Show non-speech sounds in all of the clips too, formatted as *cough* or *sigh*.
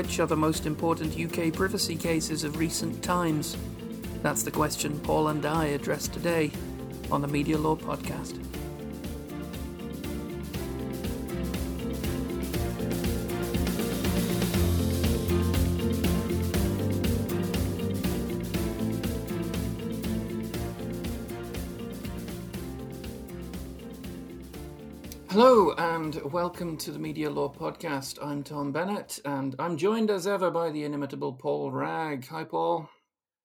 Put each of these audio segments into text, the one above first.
Which are the most important UK privacy cases of recent times? That's the question Paul and I address today on the Media Law Podcast. Welcome to the Media Law Podcast. I'm Tom Bennett and I'm joined as ever by the inimitable Paul Wragg. Hi, Paul.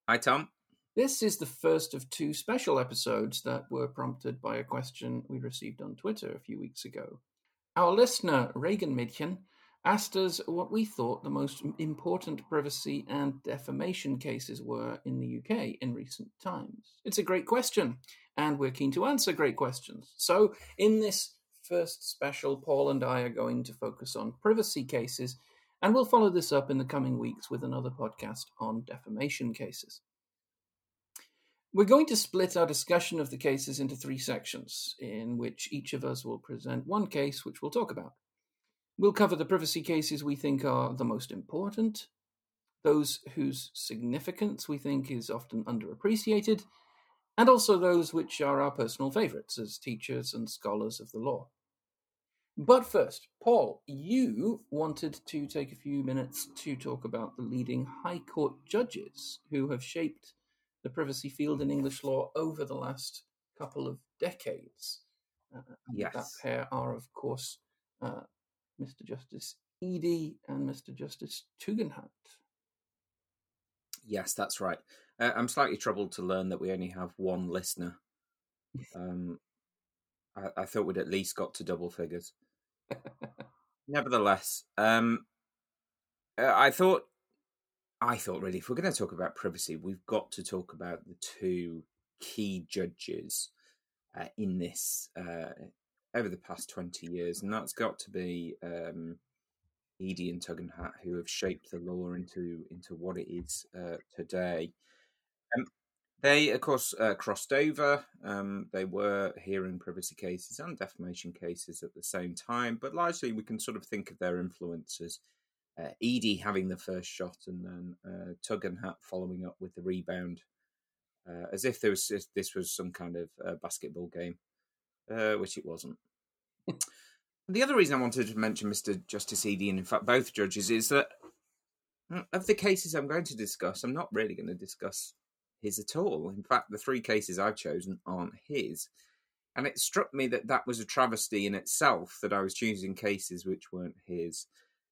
Hi, Tom. This is the first of two special episodes that were prompted by a question we received on Twitter a few weeks ago. Our listener, Reagan Midchen, asked us what we thought the most important privacy and defamation cases were in the UK in recent times. It's a great question, and we're keen to answer great questions. So, in this first special, Paul and I are going to focus on privacy cases, and we'll follow this up in the coming weeks with another podcast on defamation cases. We're going to split our discussion of the cases into three sections, in which each of us will present one case which we'll talk about. We'll cover the privacy cases we think are the most important, those whose significance we think is often underappreciated, and also those which are our personal favourites as teachers and scholars of the law. But first, Paul, you wanted to take a few minutes to talk about the leading High Court judges who have shaped the privacy field in English law over the last couple of decades. Uh, yes. That pair are, of course, uh, Mr. Justice Eady and Mr. Justice Tugendhat. Yes, that's right. Uh, I'm slightly troubled to learn that we only have one listener. *laughs* Um, I, I, thought we'd at least got to double figures. *laughs* Nevertheless, um, uh, I thought, I thought really, if we're going to talk about privacy, we've got to talk about the two key judges uh, in this uh, over the past twenty years, and that's got to be um, Eady and Tugendhat, who have shaped the law into into what it is uh, today. Um, they, of course, uh, crossed over. Um, they were hearing privacy cases and defamation cases at the same time, but largely we can sort of think of their influences. Uh, Eady having the first shot, and then uh, Hat following up with the rebound, uh, as if there was this was some kind of uh, basketball game, uh, which it wasn't. The other reason I wanted to mention Mr. Justice Eady, and in fact both judges, is that mm, of the cases I'm going to discuss, I'm not really going to discuss his at all. In fact, the three cases I've chosen aren't his. And it struck me that that was a travesty in itself that I was choosing cases which weren't his.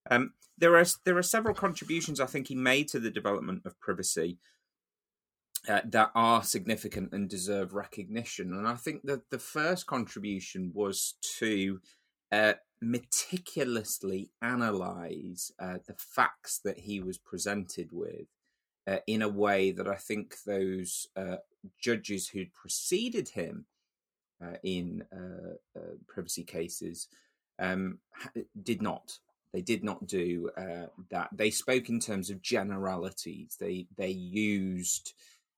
Um, there are there are several contributions I think he made to the development of privacy uh, that are significant and deserve recognition. And I think that the first contribution was to uh, meticulously analyze uh, the facts that he was presented with uh, in a way that I think those uh, judges who'd preceded him uh, in privacy cases um, did not. They did not do that. They spoke in terms of generalities. They they used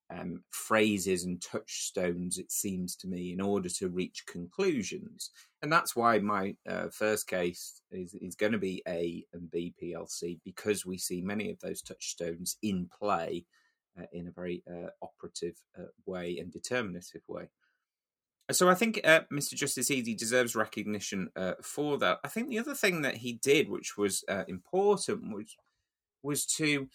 um, phrases and touchstones, it seems to me, in order to reach conclusions. And that's why my uh, first case is, is going to be A and B PLC, because we see many of those touchstones in play uh, in a very uh, operative uh, way and determinative way. So I think uh, Mr. Justice Eady deserves recognition uh, for that. I think the other thing that he did, which was important, was was to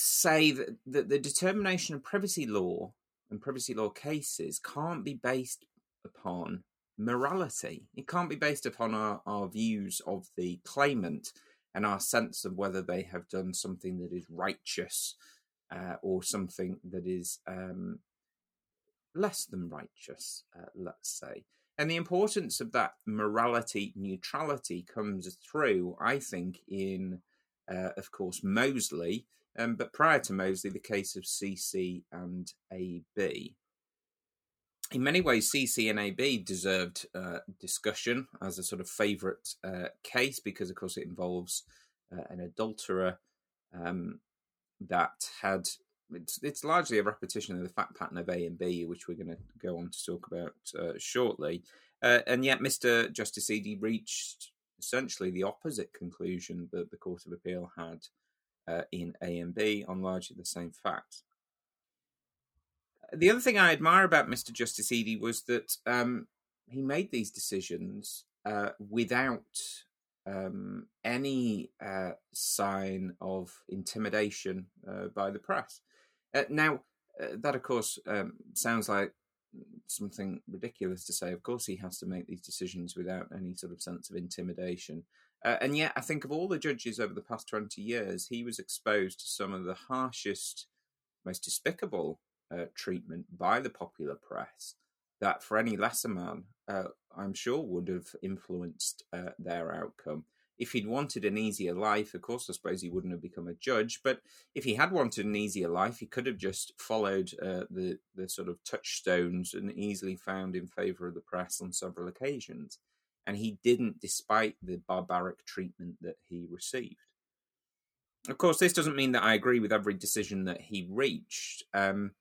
say that, that the determination of privacy law and privacy law cases can't be based upon morality. It can't be based upon our, our views of the claimant and our sense of whether they have done something that is righteous uh, or something that is um, less than righteous, uh, let's say. And the importance of that morality neutrality comes through, I think, in, uh, of course, Mosley, um, but prior to Mosley, the case of CC and AB. In many ways, CC and AB deserved uh, discussion as a sort of favourite uh, case because, of course, it involves uh, an adulterer um, that had. It's, it's, largely a repetition of the fact pattern of A and B, which we're going to go on to talk about uh, shortly. Uh, and yet, Mr. Justice Eady reached essentially the opposite conclusion that the Court of Appeal had uh, in A and B on largely the same facts. The other thing I admire about Mr. Justice Eady was that um, he made these decisions uh, without um, any uh, sign of intimidation uh, by the press. Uh, now, uh, that of course um, sounds like something ridiculous to say. Of course, he has to make these decisions without any sort of sense of intimidation. Uh, and yet, I think of all the judges over the past 20 years, he was exposed to some of the harshest, most despicable uh, treatment by the popular press that for any lesser man, uh, I'm sure would have influenced uh, their outcome if he'd wanted an easier life, of course, I suppose he wouldn't have become a judge. But if he had wanted an easier life, he could have just followed uh, the the sort of touchstones and easily found in favour of the press on several occasions. And he didn't, despite the barbaric treatment that he received. Of course, this doesn't mean that I agree with every decision that he reached. Um,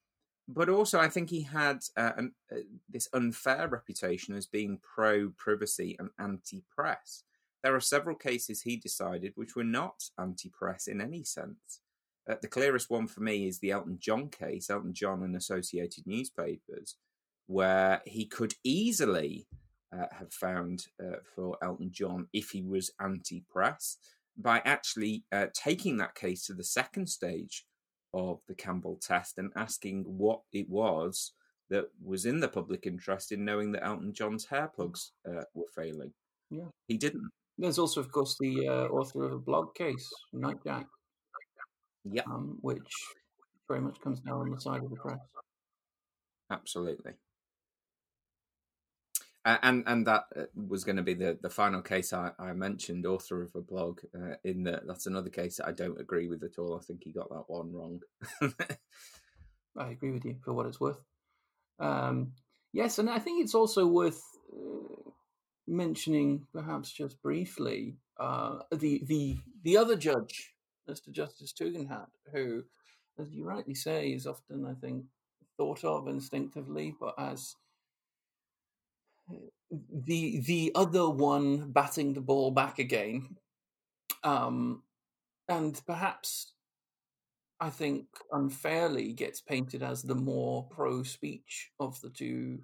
but also, I think he had uh, an, uh, this unfair reputation as being pro privacy and anti press. There are several cases he decided which were not anti press in any sense. Uh, the clearest one for me is the Elton John case, Elton John and Associated Newspapers, where he could easily uh, have found uh, for Elton John if he was anti press by actually uh, taking that case to the second stage of the Campbell test and asking what it was that was in the public interest in knowing that Elton John's hair plugs uh, were failing. Yeah. He didn't. There's also, of course, the uh, author of a blog case, Nightjack. Yeah. Um, which very much comes down on the side of the press. Absolutely. Uh, and and that uh, was going to be the, the final case I, I mentioned, author of a blog. Uh, in that, that's another case that I don't agree with at all. I think he got that one wrong. *laughs* I agree with you for what it's worth. Um, yes, and I think it's also worth uh, mentioning, perhaps just briefly, uh, the the the other judge, Mr. Justice Tugendhat, who, as you rightly say, is often, I think, thought of instinctively, but as the the other one batting the ball back again, um, and perhaps I think unfairly gets painted as the more pro speech of the two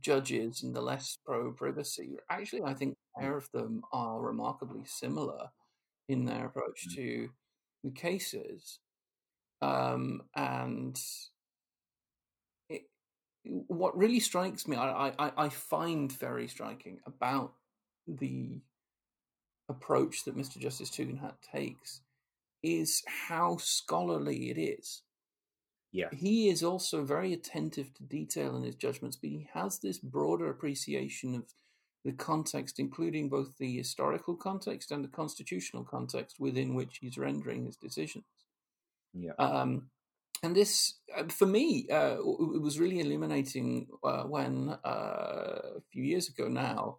judges and the less pro privacy. Actually, I think a pair of them are remarkably similar in their approach mm. to the cases. Um, and what really strikes me, I, I, I find very striking about the approach that Mr. Justice Tugendhat takes is how scholarly it is. Yeah. He is also very attentive to detail in his judgments, but he has this broader appreciation of the context, including both the historical context and the constitutional context within which he's rendering his decisions. Yeah. Um, and this, uh, for me, uh, it was really illuminating uh, when uh, a few years ago now,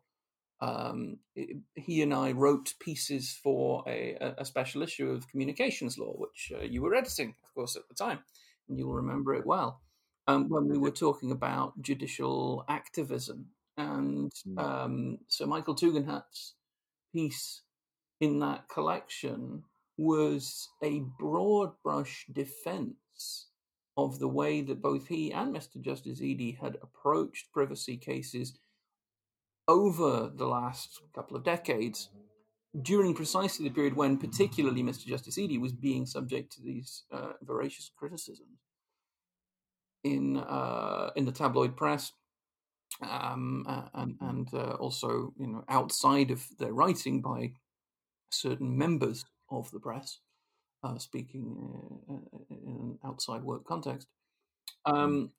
um, it, he and I wrote pieces for a, a, special issue of communications law, which uh, you were editing, of course, at the time and you'll remember it well, um, when we were talking about judicial activism. And hmm. um, so Michael Tugendhat's piece in that collection was a broad brush defense of the way that both he and Mr. Justice Eady had approached privacy cases over the last couple of decades during precisely the period when, particularly, Mr. Justice Eady was being subject to these uh, voracious criticisms in uh, in the tabloid press, um, and, and uh, also you know outside of their writing by certain members of the press, uh, speaking in an outside work context. Um,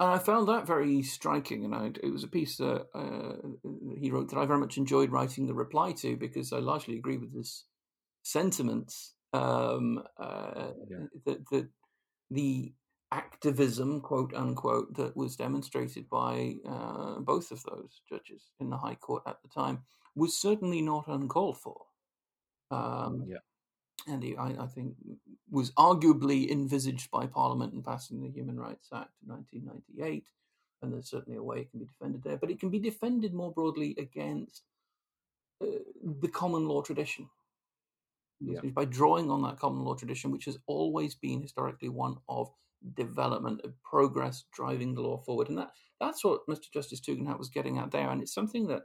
and I found that very striking, and I, it was a piece that uh, he wrote that I very much enjoyed writing the reply to because I largely agree with his sentiments. Um, uh, yeah. that, that the activism, quote unquote, that was demonstrated by uh, both of those judges in the High Court at the time was certainly not uncalled for. Um, yeah and he, I, I, think was arguably envisaged by Parliament in passing the Human Rights Act of 1998, and there's certainly a way it can be defended there. But it can be defended more broadly against uh, the common law tradition. Yeah. By drawing on that common law tradition, which has always been historically one of development, of progress, driving the law forward, and that that's what Mr. Justice Tugendhat was getting at there, and it's something that,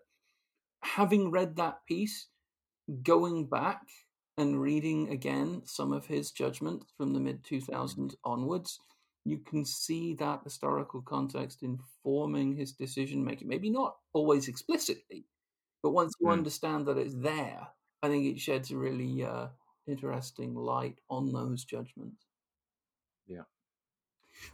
having read that piece, going back and reading again some of his judgments from the mid 2000s onwards, you can see that historical context informing his decision making. Maybe not always explicitly, but once you Mm. understand that it's there, I think it sheds a really uh, interesting light on those judgments. Yeah.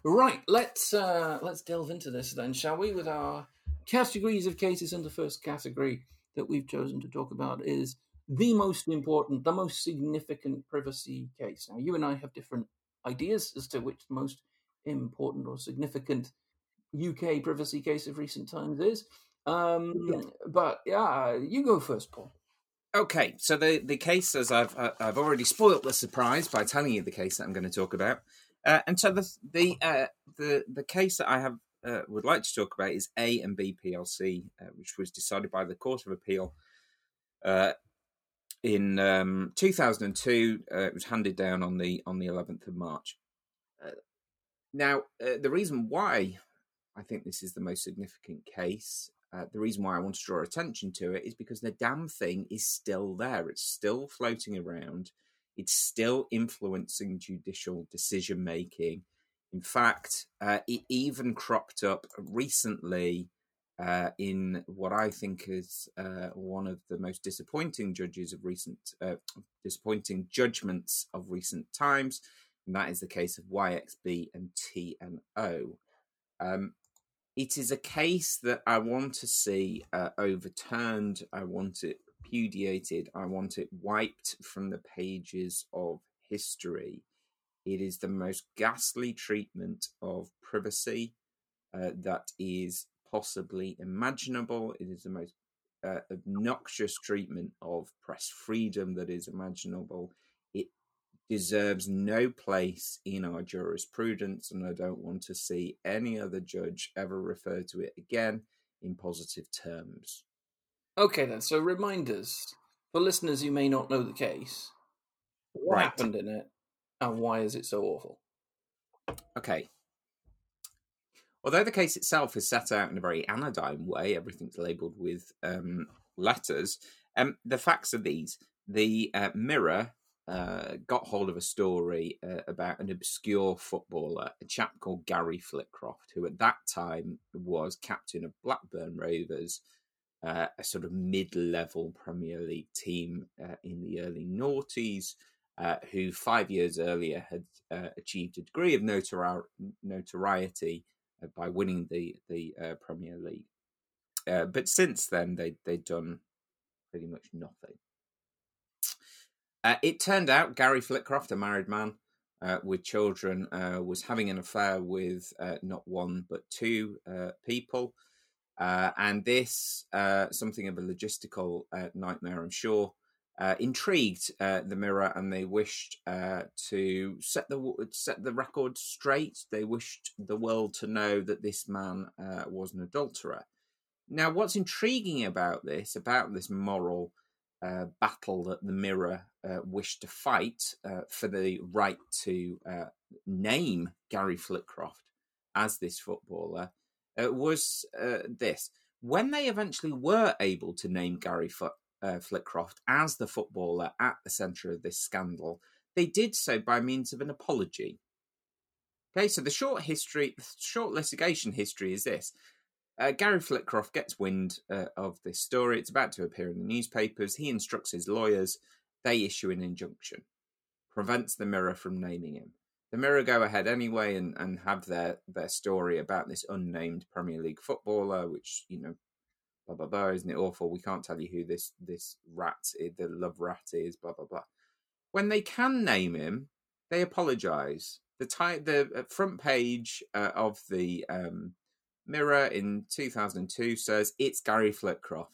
Right, let's uh, let's delve into this then, shall we? With our categories of cases, and the first category that we've chosen to talk about is the most important, the most significant privacy case. Now, you and I have different ideas as to which the most important or significant UK privacy case of recent times is. Um, Yeah. But yeah, you go first, Paul. Okay, so the the case, as I've uh, I've already spoiled the surprise by telling you the case that I'm going to talk about, uh, and so the the uh, the the case that I have uh, would like to talk about is A and B PLC, uh, which was decided by the Court of Appeal uh, in um, 2002. Uh, it was handed down on the on the 11th of March. Uh, now, uh, the reason why I think this is the most significant case uh, the reason why I want to draw attention to it is because the damn thing is still there. It's still floating around. It's still influencing judicial decision making. In fact, uh, it even cropped up recently uh, in what I think is uh, one of the most disappointing judges of recent, uh, disappointing judgments of recent times, and that is the case of YXB and TNO. Um, it is a case that I want to see uh, overturned. I want it repudiated. I want it wiped from the pages of history. It is the most ghastly treatment of privacy uh, that is possibly imaginable. It is the most uh, obnoxious treatment of press freedom that is imaginable. It deserves no place in our jurisprudence, and I don't want to see any other judge ever refer to it again in positive terms. Okay, then. So, reminders for listeners who may not know the case. What Right. happened in it, and why is it so awful? Okay. Although the case itself is set out in a very anodyne way, everything's labelled with um, letters. Um, the facts are these: the uh, Mirror uh, got hold of a story uh, about an obscure footballer, a chap called Gary Flitcroft, who at that time was captain of Blackburn Rovers, uh, a sort of mid-level Premier League team uh, in the early noughties uh, who five years earlier had uh, achieved a degree of notori- notoriety by winning the the uh, Premier League. Uh, but since then, they they'd done pretty much nothing. Uh, it turned out Gary Flitcroft, a married man uh, with children, uh, was having an affair with uh, not one but two uh, people. Uh, and this, uh, something of a logistical uh, nightmare, I'm sure, uh, intrigued uh, the Mirror, and they wished uh, to set the set the record straight. They wished the world to know that this man uh, was an adulterer. Now, what's intriguing about this, about this moral uh, battle that the Mirror uh, wished to fight for the right to name Gary Flitcroft as this footballer, was this. When they eventually were able to name Gary uh, Flitcroft as the footballer at the centre of this scandal, they did so by means of an apology. Okay, so the short history, the short litigation history is this. Uh, Gary Flitcroft gets wind uh, of this story. It's about to appear in the newspapers. He instructs his lawyers. They issue an injunction, prevents the Mirror from naming him. The Mirror go ahead anyway and, and have their, their story about this unnamed Premier League footballer, which, you know, blah, blah, blah. Isn't it awful? We can't tell you who this, this rat, is, the love rat is, blah, blah, blah. When they can name him, they apologise. The, ti- the uh, front page uh, of the um, Mirror in 2002 says, It's Gary Flitcroft.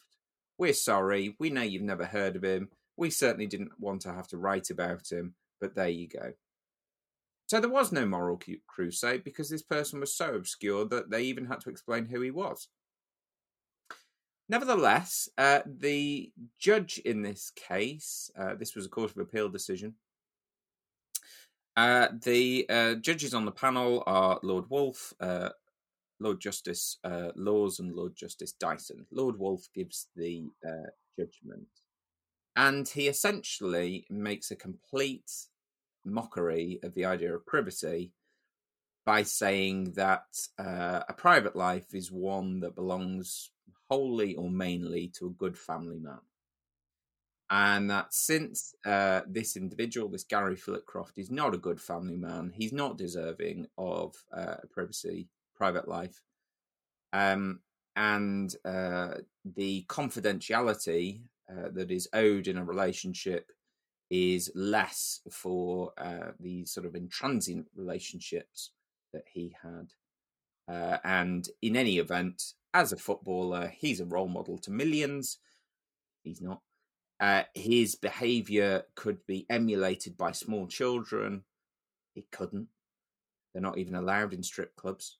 We're sorry. We know you've never heard of him. We certainly didn't want to have to write about him, but there you go. So there was no moral crusade because this person was so obscure that they even had to explain who he was. Nevertheless, uh, the judge in this case, uh, this was a Court of Appeal decision. Uh, the uh, judges on the panel are Lord Woolf, uh, Lord Justice uh, Laws, and Lord Justice Dyson. Lord Woolf gives the judgment, and he essentially makes a complete mockery of the idea of privacy by saying that a private life is one that belongs wholly or mainly to a good family man. And that since uh, this individual, this Gary Flitcroft, is not a good family man, he's not deserving of uh, privacy, private life. Um, and uh, the confidentiality uh, that is owed in a relationship is less for uh, these sort of intransient relationships that he had. Uh, and in any event, as a footballer, he's a role model to millions. He's not. Uh, his behaviour could be emulated by small children. It couldn't. They're not even allowed in strip clubs.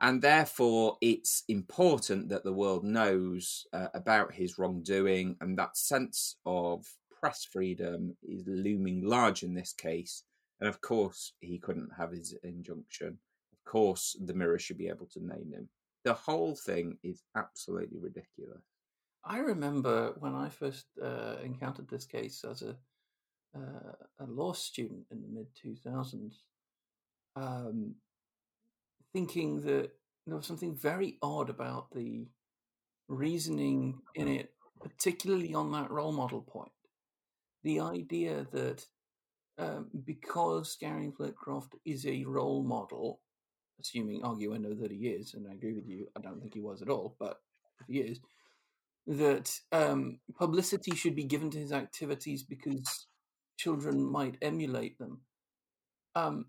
And therefore, it's important that the world knows uh, about his wrongdoing, and that sense of press freedom is looming large in this case. And of course, he couldn't have his injunction. Of course, the Mirror should be able to name him the whole thing is absolutely ridiculous. I remember when I first uh, encountered this case as a uh, a law student in the mid two thousands, um, thinking that there was something very odd about the reasoning in it, particularly on that role model point. The idea that um, because Gary Flitcroft is a role model, assuming arguendo that he is, and I agree with you, I don't think he was at all, but if he is, that um, publicity should be given to his activities because children might emulate them. Um,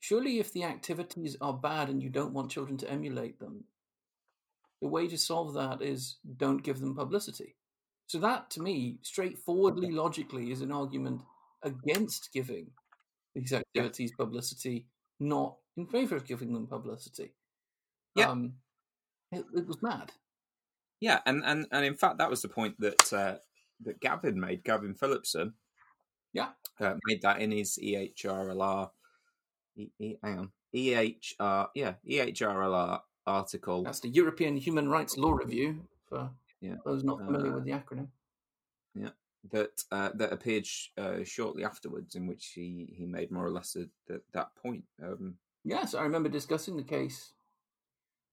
surely, if the activities are bad and you don't want children to emulate them, the way to solve that is don't give them publicity. So, that to me, straightforwardly, logically, is an argument against giving these activities publicity, not in favor of giving them publicity. Yeah. Um, it, it, was mad. Yeah, and, and, and in fact, that was the point that uh, that Gavin made, Gavin Phillipson. Yeah. Uh, made that in his EHRLR. E, e, hang on. EHR, yeah, EHRLR article. That's the European Human Rights Law Review for yeah. those not familiar uh, with the acronym. Yeah, that uh, that appeared sh- uh, shortly afterwards, in which he, he made more or less a, that that point. Um, Yes, I remember discussing the case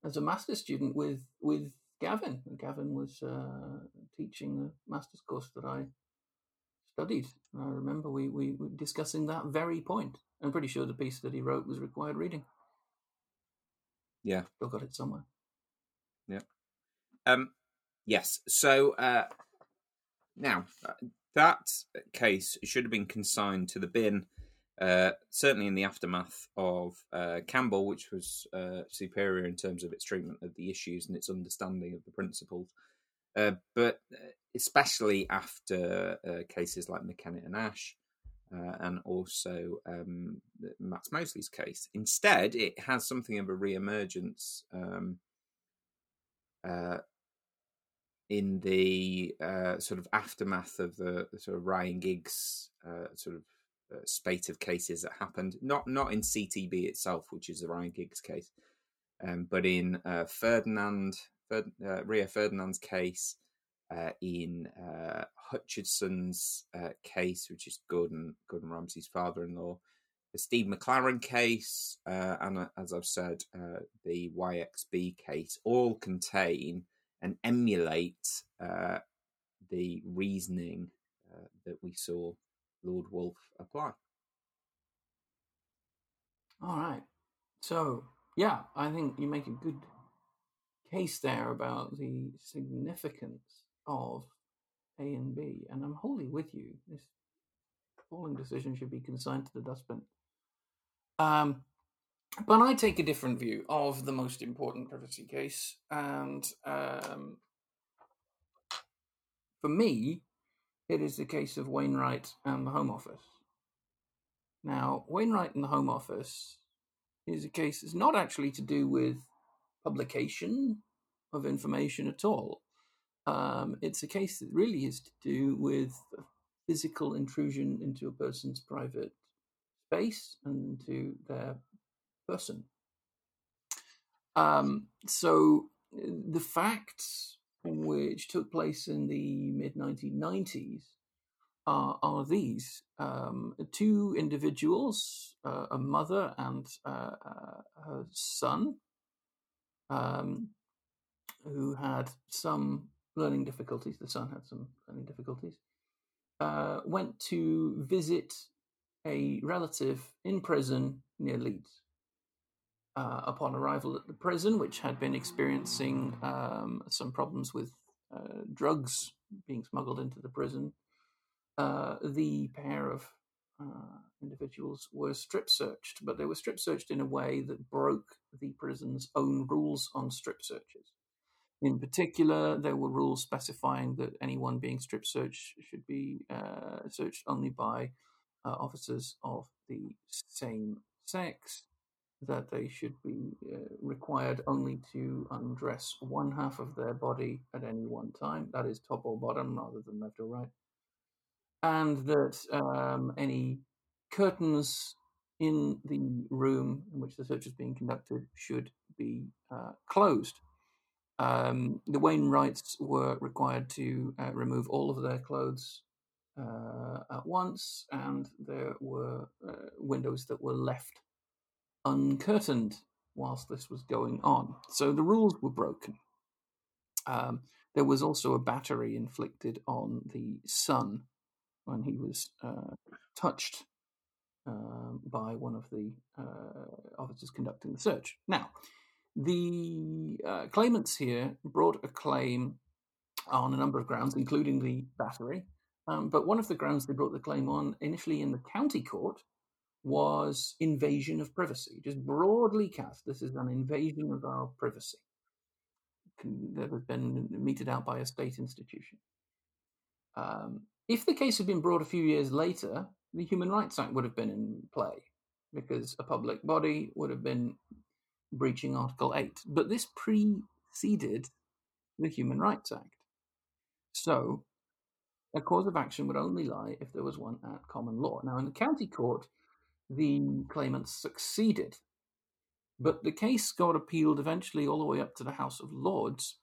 as a master's student with with Gavin. Gavin was uh, teaching the master's course that I studied. I remember we, we were discussing that very point. I'm pretty sure the piece that he wrote was required reading. Yeah, still got it somewhere. Yeah. Um. Yes. So uh, now uh, that case should have been consigned to the bin uh, certainly in the aftermath of uh, Campbell, which was uh, superior in terms of its treatment of the issues and its understanding of the principles, uh, but uh, especially after cases like McKennitt and Ash, and also um, Max Mosley's case. Instead, it has something of a re-emergence um, in the sort of aftermath of the, the sort of Ryan Giggs sort of spate of cases that happened, not not in CTB itself, which is the Ryan Giggs case, um, but in uh, Ferdinand, Ferd, uh, Ferdinand's case, uh, in uh, Hutcheson's uh, case, which is Gordon Gordon Ramsay's father-in-law, the Steve McClaren case, and as I've said, the YXB case, all contain and emulate the reasoning that we saw Lord Woolf apply. All right. So, yeah, I think you make a good case there about the significance of A and B, and I'm wholly with you. This falling decision should be consigned to the dustbin. Um, but I take a different view of the most important privacy case, and um, for me, it is the case of Wainwright and the Home Office. Now, Wainwright and the Home Office is a case that's not actually to do with publication of information at all. Um, it's a case that really is to do with physical intrusion into a person's private space and into their person. Um, so the facts which took place in the mid 1990s are, are these um, two individuals, uh, a mother and uh, uh, her son, um, who had some learning difficulties. The son had some learning difficulties. Uh, went to visit a relative in prison near Leeds. Uh, upon arrival at the prison, which had been experiencing um, some problems with uh, drugs being smuggled into the prison, uh, the pair of uh, individuals were strip searched, but they were strip searched in a way that broke the prison's own rules on strip searches. In particular, there were rules specifying that anyone being strip searched should be uh, searched only by uh, officers of the same sex, that they should be uh, required only to undress one half of their body at any one time, that is, top or bottom rather than left or right, and that um, any curtains in the room in which the search is being conducted should be uh, closed. Um, the Wainwrights were required to uh, remove all of their clothes uh, at once, and there were uh, windows that were left uncurtained whilst this was going on. So the rules were broken. Um, there was also a battery inflicted on the son when he was uh, touched um, by one of the uh, officers conducting the search. Now, the uh, claimants here brought a claim on a number of grounds, including the battery. Um, but one of the grounds they brought the claim on initially in the county court was invasion of privacy. Just broadly cast, this is an invasion of our privacy that has been meted out by a state institution. Um, if the case had been brought a few years later, the Human Rights Act would have been in play because a public body would have been breaching Article 8. But this preceded the Human Rights Act. So, a cause of action would only lie if there was one at common law. Now, in the county court, the claimants succeeded, but the case got appealed eventually all the way up to the House of Lords,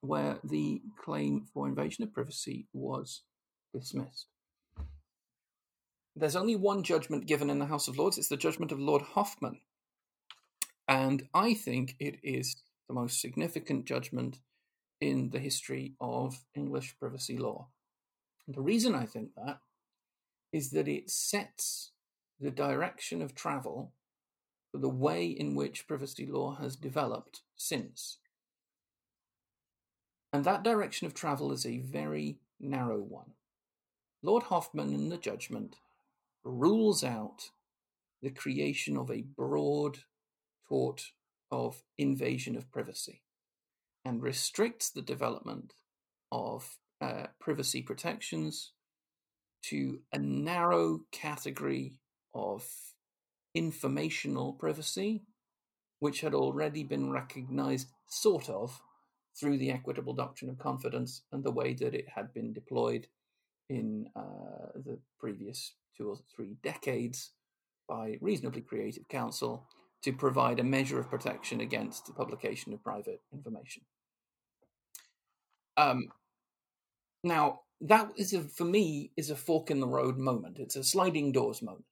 where the claim for invasion of privacy was dismissed. There's only one judgment given in the House of Lords. It's the judgment of Lord Hoffmann. And I think it is the most significant judgment in the history of English privacy law. And the reason I think that is that it sets the direction of travel for the way in which privacy law has developed since. And that direction of travel is a very narrow one. Lord Hoffmann, in the judgment, rules out the creation of a broad tort of invasion of privacy and restricts the development of uh, privacy protections to a narrow category of informational privacy, which had already been recognized, sort of, through the equitable doctrine of confidence and the way that it had been deployed in uh, the previous two or three decades by reasonably creative counsel to provide a measure of protection against the publication of private information. Um, now, that is a, for me is a fork in the road moment. It's a sliding doors moment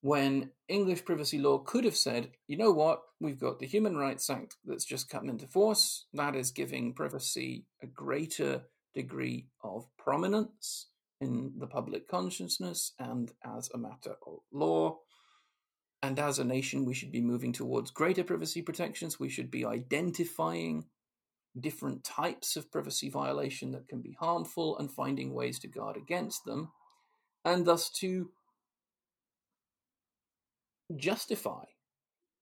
when English privacy law could have said, you know what, we've got the Human Rights Act that's just come into force. That is giving privacy a greater degree of prominence in the public consciousness and as a matter of law. And as a nation, we should be moving towards greater privacy protections. We should be identifying different types of privacy violation that can be harmful and finding ways to guard against them, and thus to justify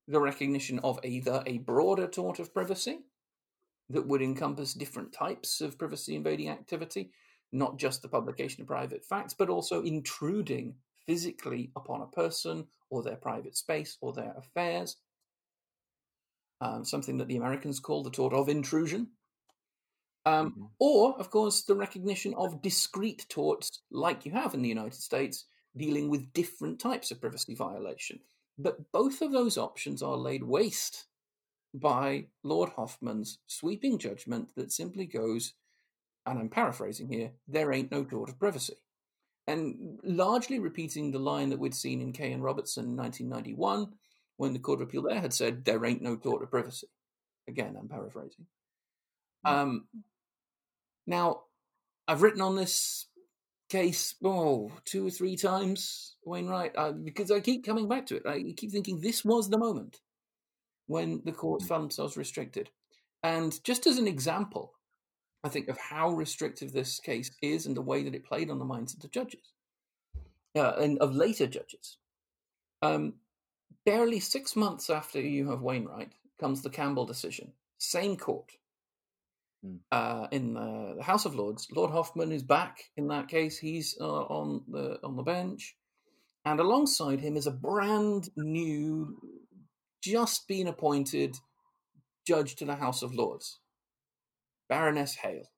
the recognition of either a broader tort of privacy that would encompass different types of privacy invading activity, not just the publication of private facts, but also intruding physically upon a person or their private space or their affairs. Um, something that the Americans call the tort of intrusion. Um, Mhm. Or, of course, the recognition of discrete torts, like you have in the United States, dealing with different types of privacy violation. But both of those options are laid waste by Lord Hoffmann's sweeping judgment that simply goes, and I'm paraphrasing here, there ain't no tort of privacy. And largely repeating the line that we'd seen in Kaye and Robertson in 1991, when the Court of Appeal there had said, there ain't no tort of privacy. Again, I'm paraphrasing. Mm. Um, now, I've written on this case, oh, two or three times, Wainwright, uh, because I keep coming back to it. I keep thinking this was the moment when the courts Mm. found themselves restricted. And just as an example, I think, of how restrictive this case is and the way that it played on the minds of the judges uh, and of later judges. Um, barely six months after you have Wainwright comes the Campbell decision. Same court. Mm. Uh, in the, the House of Lords, Lord Hoffmann is back in that case. He's uh, on the on the bench, and alongside him is a brand new, just been appointed judge to the House of Lords, Baroness Hale,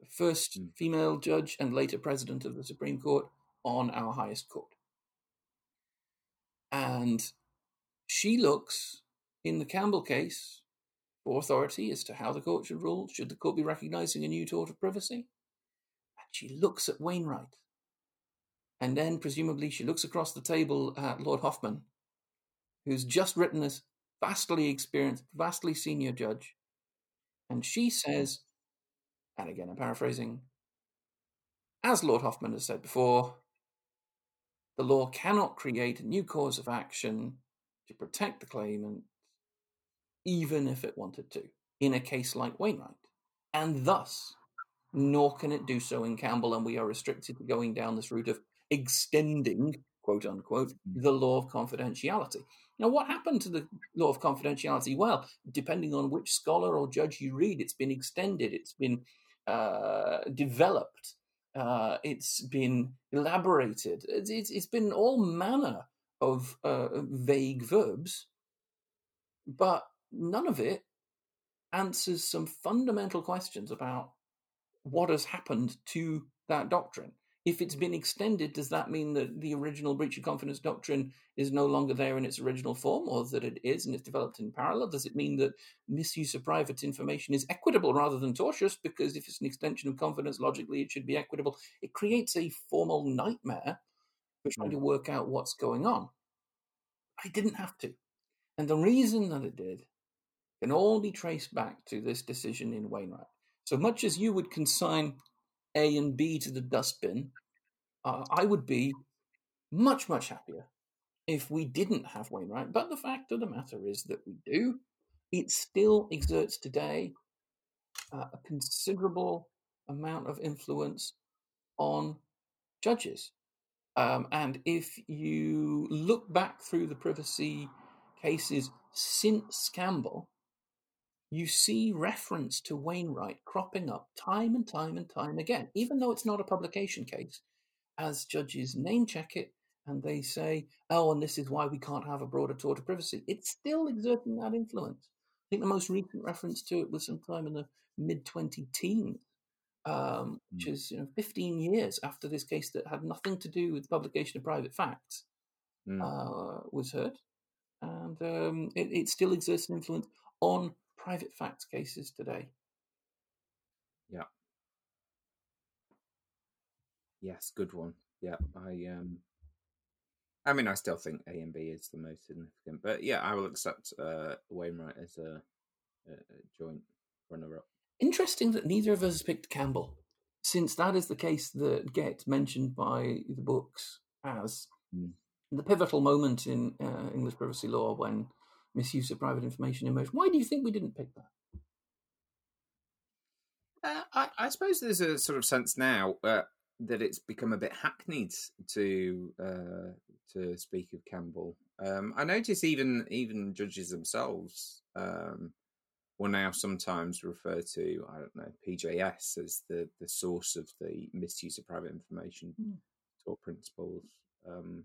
the first Mm. female judge and later president of the Supreme Court on our highest court. And she looks in the Campbell case authority as to how the court should rule. Should the court be recognizing a new tort of privacy? And she looks at Wainwright. And then, presumably, she looks across the table at Lord Hoffmann, who's just written as vastly experienced, vastly senior judge. And she says, and again, I'm paraphrasing, as Lord Hoffmann has said before, the law cannot create a new cause of action to protect the claimant, even if it wanted to, in a case like Wainwright. And thus, nor can it do so in Campbell, and we are restricted to going down this route of extending, quote unquote, the law of confidentiality. Now, what happened to the law of confidentiality? Well, depending on which scholar or judge you read, it's been extended, it's been uh, developed, uh, it's been elaborated, it's, it's, it's been all manner of uh, vague verbs, but none of it answers some fundamental questions about what has happened to that doctrine. If it's been extended, does that mean that the original breach of confidence doctrine is no longer there in its original form, or that it is and it's developed in parallel? Does it mean that misuse of private information is equitable rather than tortious? Because if it's an extension of confidence, logically it should be equitable. It creates a formal nightmare for trying to work out what's going on. I didn't have to. And the reason that it did can all be traced back to this decision in Wainwright. So much as you would consign A and B to the dustbin, uh, I would be much, much happier if we didn't have Wainwright. But the fact of the matter is that we do. It still exerts today uh, a considerable amount of influence on judges. Um, and if you look back through the privacy cases since Campbell, you see reference to Wainwright cropping up time and time and time again, even though it's not a publication case, as judges name check it and they say, oh, and this is why we can't have a broader tort of privacy. It's still exerting that influence. I think the most recent reference to it was sometime in the mid 20 teens, um, which is you know 15 years after this case that had nothing to do with publication of private facts Mm. uh, was heard. And um, it, it still exerts an influence on private facts cases today. Yeah. Yes, good one. Yeah, I um, I mean, I still think A and B is the most significant, but yeah, I will accept uh, Wainwright as a, a, joint runner-up. Interesting that neither of us picked Campbell, since that is the case that gets mentioned by the books as Mm. the pivotal moment in uh, English privacy law when misuse of private information emerged. Why do you think we didn't pick that? Uh, I, I suppose there's a sort of sense now uh, that it's become a bit hackneyed to uh, to speak of Campbell. Um, I notice even even judges themselves um, will now sometimes refer to I don't know PJS as the the source of the misuse of private information Hmm. or principles, um,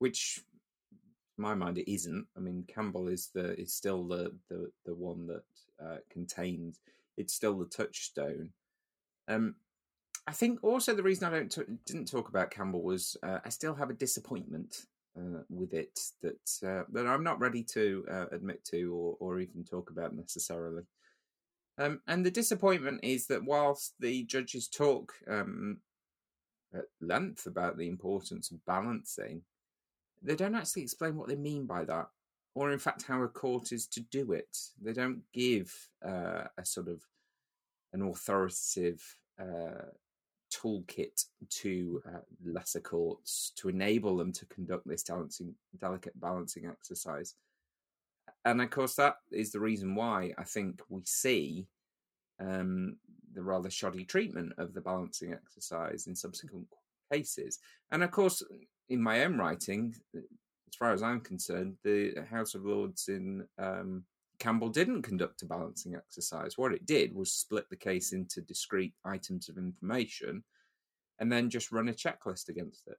which my mind, it isn't. I mean, Campbell is the is still the the the one that uh, contained. It's still the touchstone. Um, I think also the reason I don't t- didn't talk about Campbell was uh, I still have a disappointment uh, with it that uh, that I'm not ready to uh, admit to or or even talk about necessarily. Um, and the disappointment is that whilst the judges talk um, at length about the importance of balancing, they don't actually explain what they mean by that, or in fact how a court is to do it. They don't give uh, a sort of an authoritative uh, toolkit to uh, lesser courts to enable them to conduct this balancing, delicate balancing exercise. And of course, that is the reason why I think we see um, the rather shoddy treatment of the balancing exercise in subsequent cases. And of course, in my own writing, as far as I'm concerned, the House of Lords in um, Campbell didn't conduct a balancing exercise. What it did was split the case into discrete items of information and then just run a checklist against it.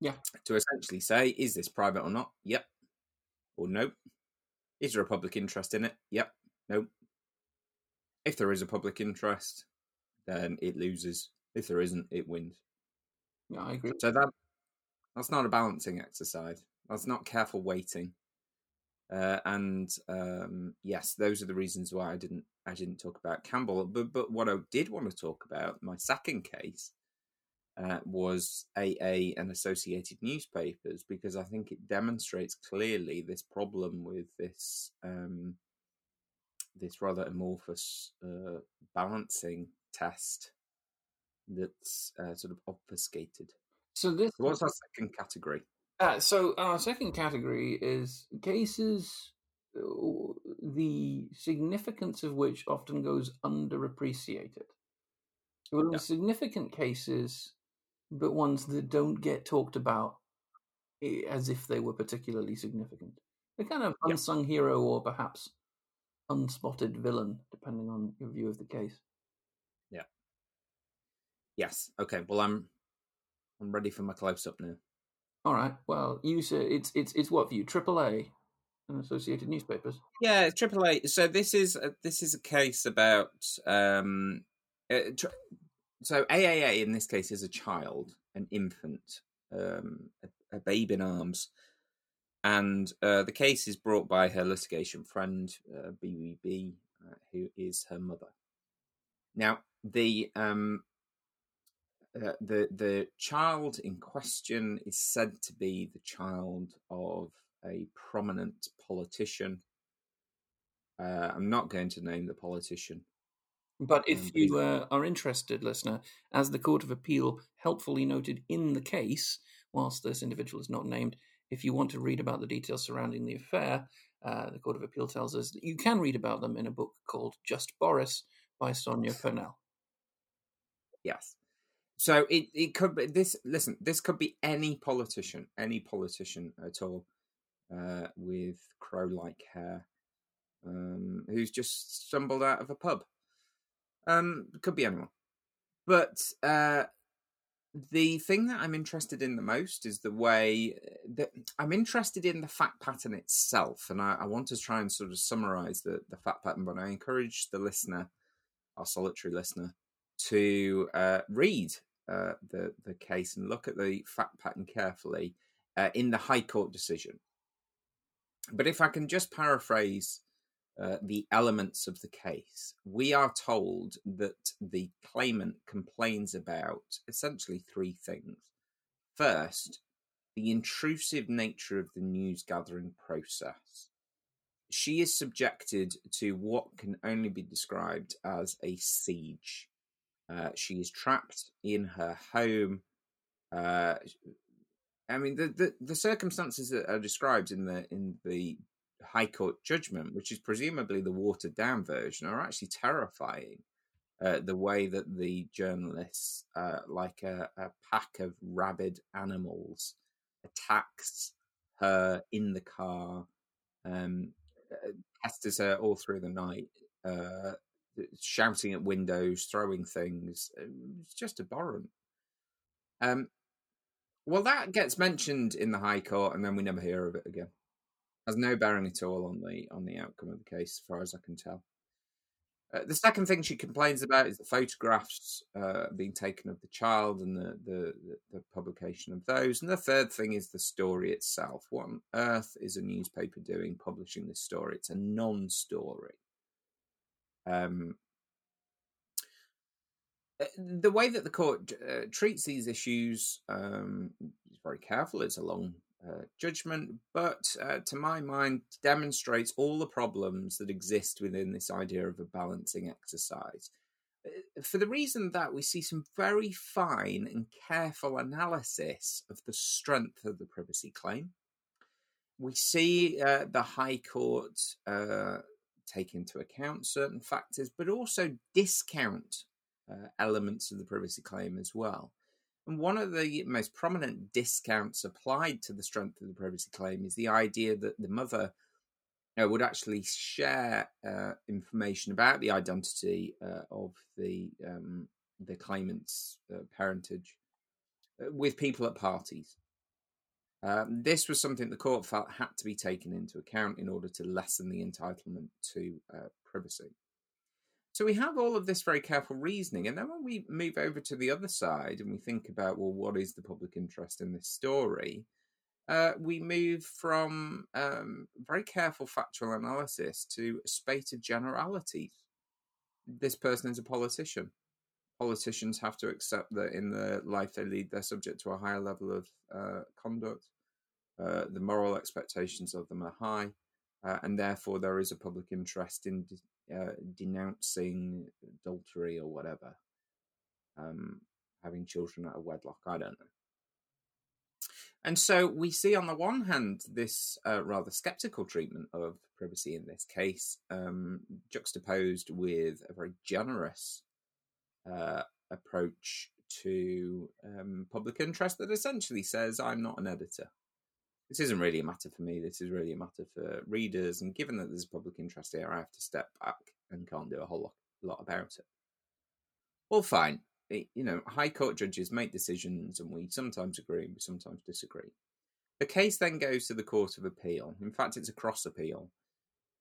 Yeah. To essentially say, is this private or not? Yep. Or nope. Is there a public interest in it? Yep. Nope. If there is a public interest, then it loses. If there isn't, it wins. Yeah, I agree. So that that's not a balancing exercise. That's not careful weighting. Uh, and um, yes, those are the reasons why I didn't I didn't talk about Campbell. But but what I did want to talk about, my second case, uh, was AA and Associated Newspapers because I think it demonstrates clearly this problem with this um, this rather amorphous uh, balancing test that's uh, sort of obfuscated. So this What's our second category? Uh, so our second category is cases uh, the significance of which often goes underappreciated. Well, Yeah. significant cases, but ones that don't get talked about eh, as if they were particularly significant. The kind of Yeah. unsung hero or perhaps unspotted villain, depending on your view of the case. Yeah. Yes. Okay. Well, I'm I'm ready for my close up now. All right. Well, you say it's it's it's what for you? AAA and Associated Newspapers. Yeah, AAA. So this is a, this is a case about um, uh, tr- so AAA in this case is a child, an infant, um, a, a babe in arms, and uh, the case is brought by her litigation friend uh, BBB, uh, who is her mother. Now the um, uh, the the child in question is said to be the child of a prominent politician. Uh, I'm not going to name the politician. But if Um, you uh, are interested, listener, as the Court of Appeal helpfully noted in the case, whilst this individual is not named, if you want to read about the details surrounding the affair, uh, the Court of Appeal tells us that you can read about them in a book called Just Boris by Sonia Purnell. Yes. So it, it could be this. Listen, this could be any politician, any politician at all, uh, with crow-like hair, um, who's just stumbled out of a pub. Um, could be anyone. But uh, the thing that I'm interested in the most is the way that I'm interested in the fact pattern itself, and I, I want to try and sort of summarize the the fact pattern. But I encourage the listener, our solitary listener, to uh, read uh, the the case and look at the fact pattern carefully uh, in the High Court decision. But if I can just paraphrase uh, the elements of the case, we are told that the claimant complains about essentially three things. First, the intrusive nature of the news gathering process. She is subjected to what can only be described as a siege. Uh, she is trapped in her home. Uh, I mean, the, the the circumstances that are described in the in the High Court judgment, which is presumably the watered down version, are actually terrifying. Uh, the way that the journalists, uh, like a, a pack of rabid animals, attacks her in the car, um, uh, pesters her all through the night, uh, shouting at windows, throwing things. It's just abhorrent. Um, Well, that gets mentioned in the High Court, and then we never hear of it again. Has no bearing at all on the on the outcome of the case, as far as I can tell. Uh, the second thing she complains about is the photographs uh, being taken of the child and the, the, the, publication of those. And the third thing is the story itself. What on earth is a newspaper doing publishing this story? It's a non story. Um, uh, the way that the court uh, treats these issues um, is very careful. It's a long uh, judgment, but uh, to my mind, demonstrates all the problems that exist within this idea of a balancing exercise. Uh, for the reason that we see some very fine and careful analysis of the strength of the privacy claim. We see uh, the High Court uh, take into account certain factors, but also discount uh, elements of the privacy claim as well. And one of the most prominent discounts applied to the strength of the privacy claim is the idea that the mother uh, would actually share uh, information about the identity uh, of the um, the claimant's uh, parentage uh, with people at parties. Um, this was something the court felt had to be taken into account in order to lessen the entitlement to uh, privacy. So we have all of this very careful reasoning. And then when we move over to the other side and we think about, well, what is the public interest in this story? Uh, we move from um, very careful factual analysis to a spate of generalities. This person is a politician. Politicians have to accept that in the life they lead, they're subject to a higher level of uh, conduct. Uh, the moral expectations of them are high, uh, and therefore there is a public interest in uh, denouncing adultery or whatever, um, having children out of wedlock. I don't know. And so we see, on the one hand, this uh, rather skeptical treatment of privacy in this case, um, juxtaposed with a very generous uh, approach to um, public interest that essentially says, I'm not an editor this isn't really a matter for me. This is really a matter for readers. And given that there's public interest here, I have to step back and can't do a whole lot, about it. Well, fine. It, you know, high court judges make decisions, and we sometimes agree, and we sometimes disagree. The case then goes to the Court of Appeal. In fact, it's a cross appeal.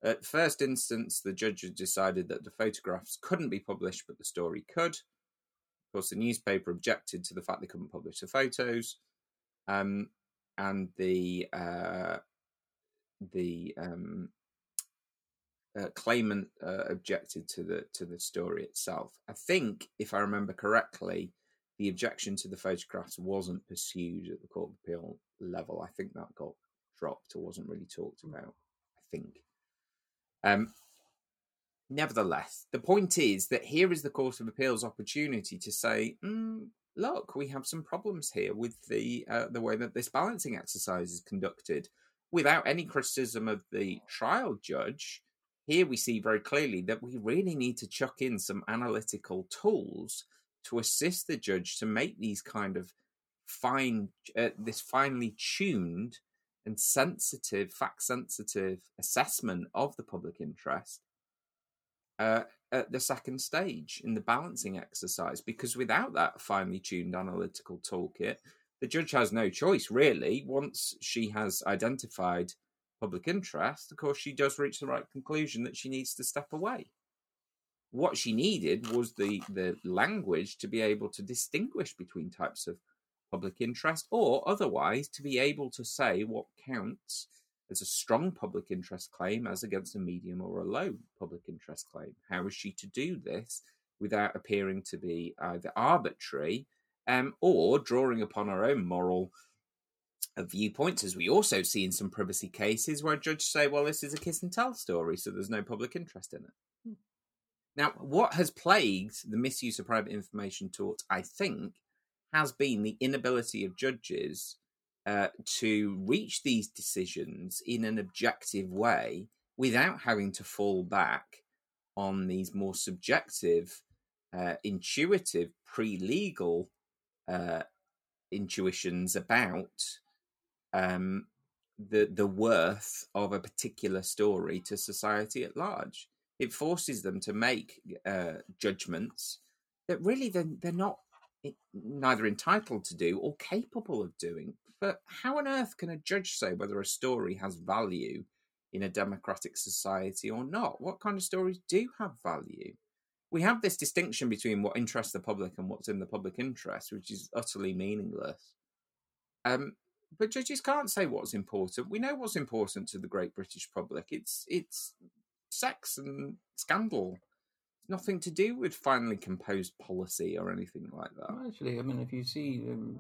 At first instance, the judge decided that the photographs couldn't be published, but the story could. Of course, the newspaper objected to the fact they couldn't publish the photos. Um, and the uh, the um, uh, claimant uh, objected to the to the story itself. I think, if I remember correctly, the objection to the photographs wasn't pursued at the Court of Appeal level. I think that got dropped or wasn't really talked hmm. about. I think. Um, nevertheless, the point is that here is the Court of Appeal's opportunity to say, mm, look, we have some problems here with the uh, the way that this balancing exercise is conducted, without any criticism of the trial judge. Here we see very clearly that we really need to chuck in some analytical tools to assist the judge to make these kind of fine, uh, this finely tuned and sensitive, fact sensitive assessment of the public interest uh, at the second stage in the balancing exercise because without that finely tuned analytical toolkit, the judge has no choice really. Once she has identified public interest, of course, she does reach the right conclusion that she needs to step away. What she needed was the, the language to be able to distinguish between types of public interest or otherwise to be able to say what counts as a strong public interest claim as against a medium or a low public interest claim. How is she to do this without appearing to be either arbitrary um, or drawing upon her own moral uh, viewpoints, as we also see in some privacy cases where judges say, well, this is a kiss and tell story, so there's no public interest in it. Hmm. Now, what has plagued the misuse of private information tort, I think, has been the inability of judges uh, to reach these decisions in an objective way without having to fall back on these more subjective, uh, intuitive, pre legal uh, intuitions about um, the, the worth of a particular story to society at large. It forces them to make uh, judgments that really they're, they're not neither entitled to do or capable of doing. But how on earth can a judge say whether a story has value in a democratic society or not? What kind of stories do have value? We have this distinction between what interests the public and what's in the public interest, which is utterly meaningless. Um, but judges can't say what's important. We know what's important to the great British public. It's it's sex and scandal. Nothing to do with finally composed policy or anything like that. Actually, I mean, if you see um,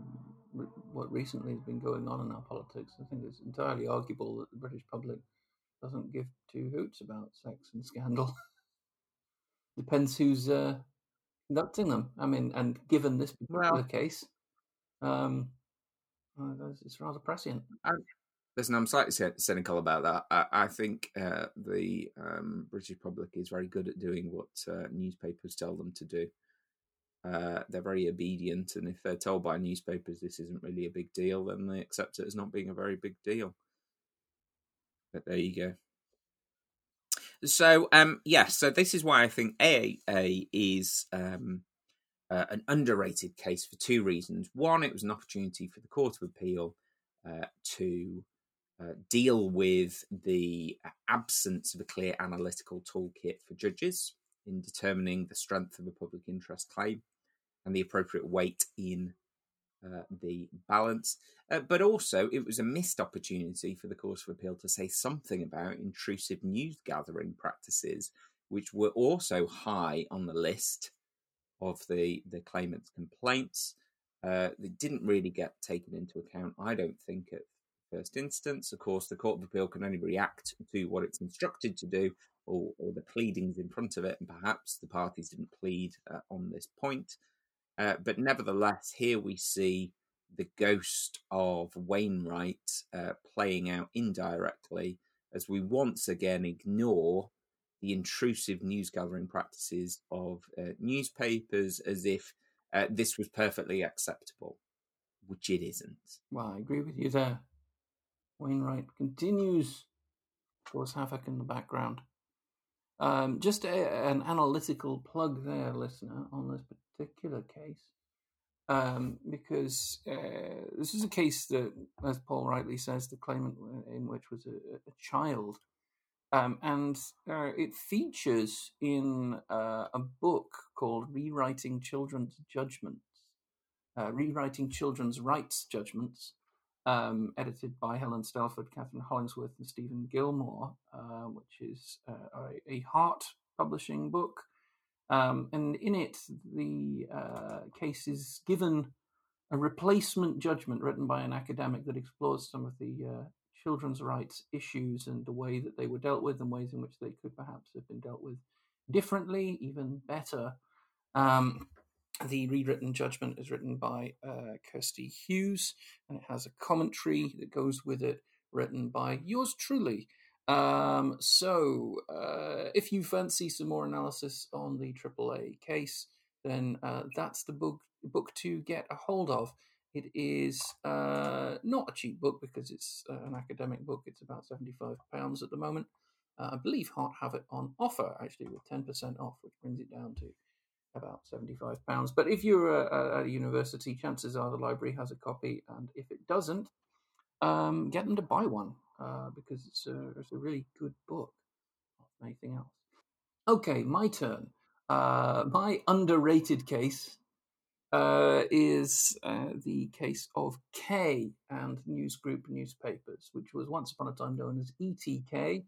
re- what recently has been going on in our politics, I think it's entirely arguable that the British public doesn't give two hoots about sex and scandal. *laughs* Depends who's uh, conducting them. I mean, and given this particular Well- case, um, uh, it's rather prescient. Listen, I'm slightly cynical about that. I, I think uh, the um, British public is very good at doing what uh, newspapers tell them to do. Uh, they're very obedient, and if they're told by newspapers this isn't really a big deal, then they accept it as not being a very big deal. But there you go. So, um, yes, so this is why I think AAA is um, uh, an underrated case for two reasons. One, it was an opportunity for the Court of Appeal uh, to uh, deal with the absence of a clear analytical toolkit for judges in determining the strength of a public interest claim and the appropriate weight in uh, the balance. Uh, but also, it was a missed opportunity for the Court of Appeal to say something about intrusive news gathering practices, which were also high on the list of the, the claimant's complaints. Uh, they didn't really get taken into account, I don't think, at first instance. Of course, the Court of Appeal can only react to what it's instructed to do or, or the pleadings in front of it, and perhaps the parties didn't plead uh, on this point. Uh, but nevertheless, here we see the ghost of Wainwright uh, playing out indirectly as we once again ignore the intrusive news gathering practices of uh, newspapers as if uh, this was perfectly acceptable, which it isn't. Well, I agree with you there. Wainwright continues to cause havoc in the background. Um, just a, an analytical plug there, listener, on this particular case, um, because uh, this is a case that, as Paul rightly says, the claimant in which was a, a child. Um, and uh, it features in uh, a book called Rewriting Children's Judgments, uh, Rewriting Children's Rights Judgments, um, edited by Helen Stalford, Kathryn Hollingsworth, and Stephen Gilmore, uh, which is uh, a, Hart publishing book. Um, and in it, the uh, case is given a replacement judgment written by an academic that explores some of the uh, children's rights issues and the way that they were dealt with and ways in which they could perhaps have been dealt with differently, even better. Um, the rewritten judgment is written by uh, Kirsty Hughes, and it has a commentary that goes with it, written by yours truly. Um, so, uh, if you fancy some more analysis on the AAA case, then uh, that's the book book to get a hold of. It is uh, not a cheap book because it's uh, an academic book. It's about seventy-five pounds at the moment. Uh, I believe Hart have it on offer actually with ten percent off, which brings it down to about seventy-five pounds. But if you're at a university, chances are the library has a copy, and if it doesn't, um, get them to buy one uh, because it's a, it's a really good book. Not anything else. Okay, my turn. Uh, my underrated case uh, is uh, the case of K and Newsgroup newspapers, which was once upon a time known as ETK.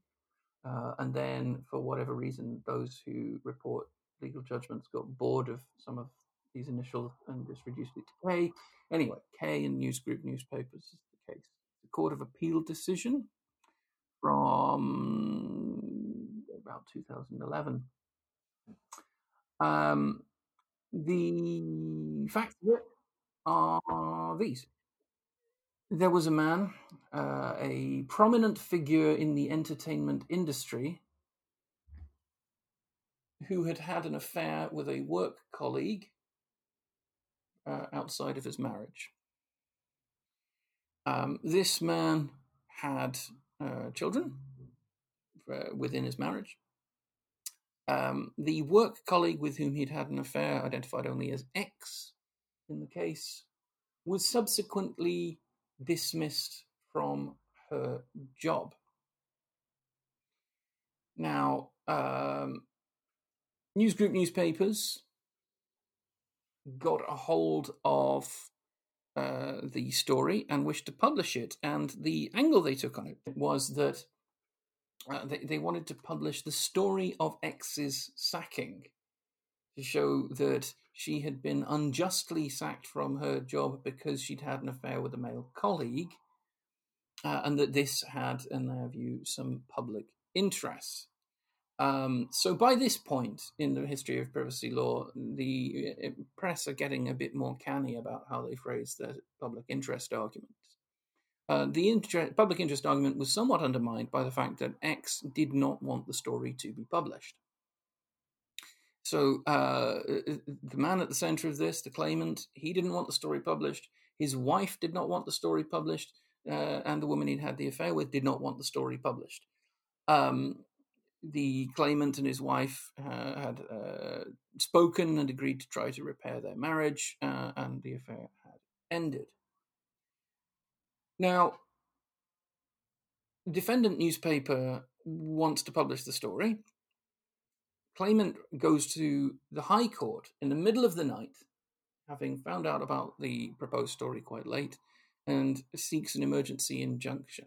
Uh, and then, for whatever reason, those who report legal judgments got bored of some of these initials and just reduced it to K. Anyway, K and Newsgroup newspapers is the case. The Court of Appeal decision from about 2011. Um, the facts are these. There was a man, uh, a prominent figure in the entertainment industry, who had had an affair with a work colleague uh, outside of his marriage. Um, this man had uh, children uh, within his marriage. Um, the work colleague with whom he'd had an affair, identified only as X, in the case was subsequently dismissed from her job. Now, um, newsgroup newspapers got a hold of uh, the story and wished to publish it. And the angle they took on it was that uh, they, they wanted to publish the story of X's sacking to show that she had been unjustly sacked from her job because she'd had an affair with a male colleague, uh, and that this had, in their view, some public interest. Um, so, by this point in the history of privacy law, the uh, press are getting a bit more canny about how they phrase their public interest argument. Uh, the inter- public interest argument was somewhat undermined by the fact that X did not want the story to be published. So uh, uh, the man at the center of this, the claimant, he didn't want the story published. His wife did not want the story published, uh, and the woman he'd had the affair with did not want the story published. Um, the claimant and his wife uh, had uh, spoken and agreed to try to repair their marriage, uh, and the affair had ended. Now, the defendant newspaper wants to publish the story. Claimant goes to the High Court in the middle of the night, having found out about the proposed story quite late, and seeks an emergency injunction.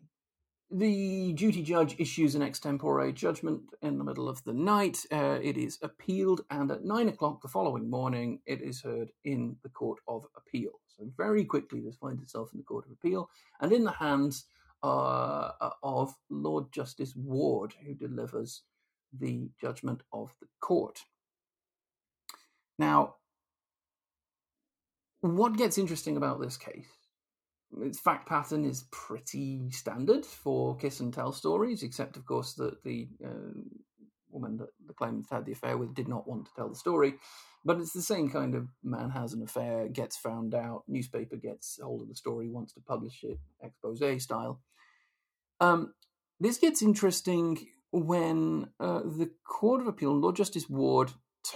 The duty judge issues an extempore judgment in the middle of the night. Uh, it is appealed, and at nine o'clock the following morning, it is heard in the Court of Appeal. So, very quickly, this finds itself in the Court of Appeal and in the hands uh, of Lord Justice Ward, who delivers the judgment of the court. Now, what gets interesting about this case its fact pattern is pretty standard for kiss and tell stories, except of course that the uh, woman that the claimant had the affair with did not want to tell the story. But it's the same kind of man has an affair, gets found out, newspaper gets hold of the story, wants to publish it, expose style. Um, this gets interesting when uh, the Court of Appeal, Lord Justice Ward,